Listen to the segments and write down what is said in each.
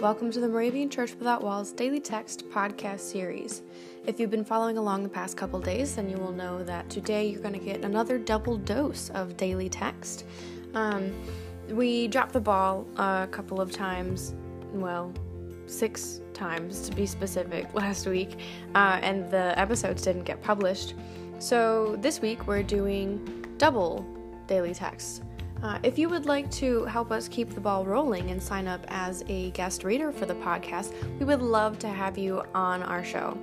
Welcome to the Moravian Church Without Walls Daily Text podcast series. If you've been following along the past couple days, then you will know that today you're going to get another double dose of daily text. Um, we dropped the ball a couple of times, well, six times to be specific, last week, uh, and the episodes didn't get published. So this week we're doing double daily text. Uh, if you would like to help us keep the ball rolling and sign up as a guest reader for the podcast, we would love to have you on our show.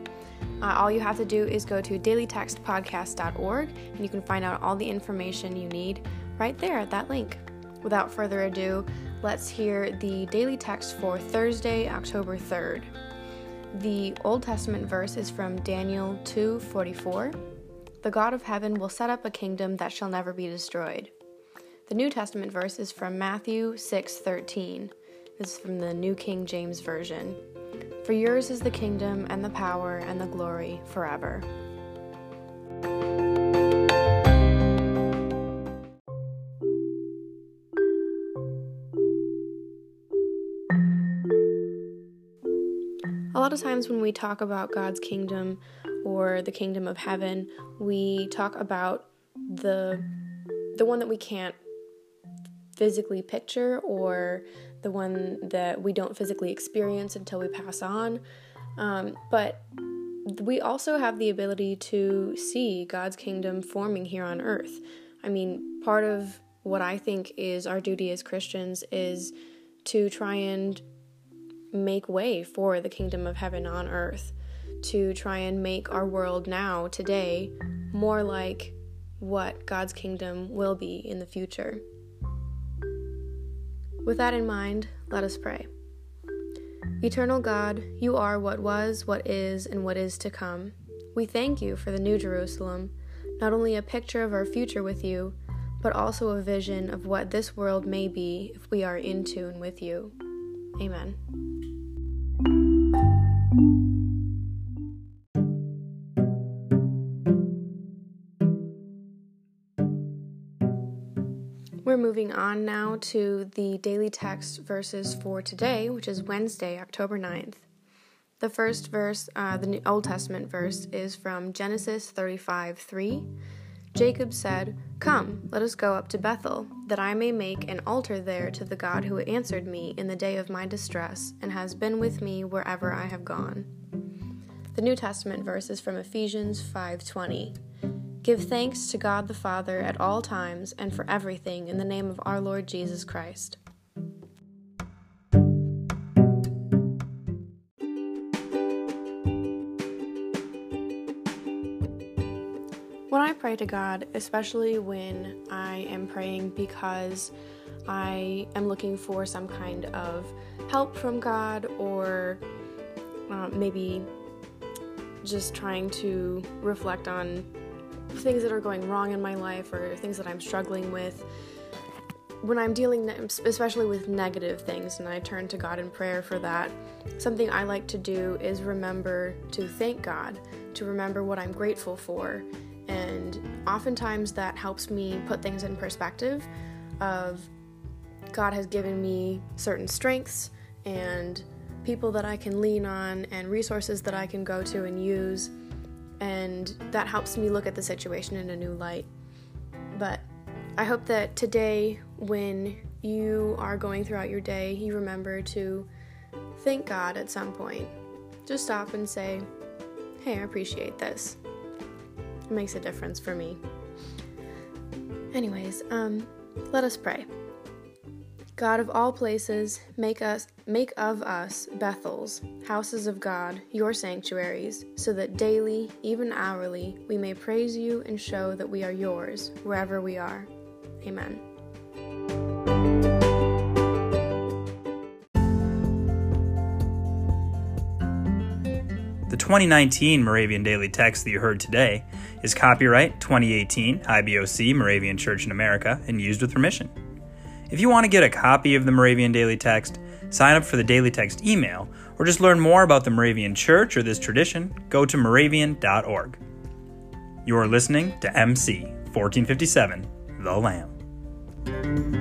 Uh, all you have to do is go to dailytextpodcast.org and you can find out all the information you need right there at that link. Without further ado, let's hear the daily text for Thursday, October 3rd. The Old Testament verse is from Daniel 2:44. The God of heaven will set up a kingdom that shall never be destroyed. The New Testament verse is from Matthew 6:13. This is from the New King James Version. For yours is the kingdom and the power and the glory forever. A lot of times when we talk about God's kingdom or the kingdom of heaven, we talk about the the one that we can't physically picture or the one that we don't physically experience until we pass on. Um, but we also have the ability to see God's kingdom forming here on earth. I mean, part of what I think is our duty as Christians is to try and make way for the kingdom of heaven on earth, to try and make our world now, today, more like what God's kingdom will be in the future. With that in mind, let us pray. Eternal God, you are what was, what is, and what is to come. We thank you for the New Jerusalem, not only a picture of our future with you, but also a vision of what this world may be if we are in tune with you. Amen. We're moving on now to the daily text verses for today, which is Wednesday, October 9th. The first verse, uh, the Old Testament verse, is from Genesis 35 3. Jacob said, Come, let us go up to Bethel, that I may make an altar there to the God who answered me in the day of my distress, and has been with me wherever I have gone. The New Testament verse is from Ephesians 5:20. Give thanks to God the Father at all times and for everything in the name of our Lord Jesus Christ. When I pray to God, especially when I am praying because I am looking for some kind of help from God or uh, maybe just trying to reflect on things that are going wrong in my life or things that I'm struggling with. When I'm dealing, especially with negative things, and I turn to God in prayer for that, something I like to do is remember to thank God, to remember what I'm grateful for. And oftentimes that helps me put things in perspective of God has given me certain strengths and people that I can lean on and resources that I can go to and use and that helps me look at the situation in a new light. But I hope that today, when you are going throughout your day, you remember to thank God at some point. Just stop and say, Hey, I appreciate this. It makes a difference for me. Anyways, um, let us pray. God of all places, make us make of us Bethels, houses of God, your sanctuaries, so that daily, even hourly, we may praise you and show that we are yours wherever we are. Amen. The 2019 Moravian Daily Text that you heard today is copyright 2018 IBOC Moravian Church in America and used with permission. If you want to get a copy of the Moravian Daily Text, sign up for the Daily Text email, or just learn more about the Moravian Church or this tradition, go to moravian.org. You are listening to MC 1457, The Lamb.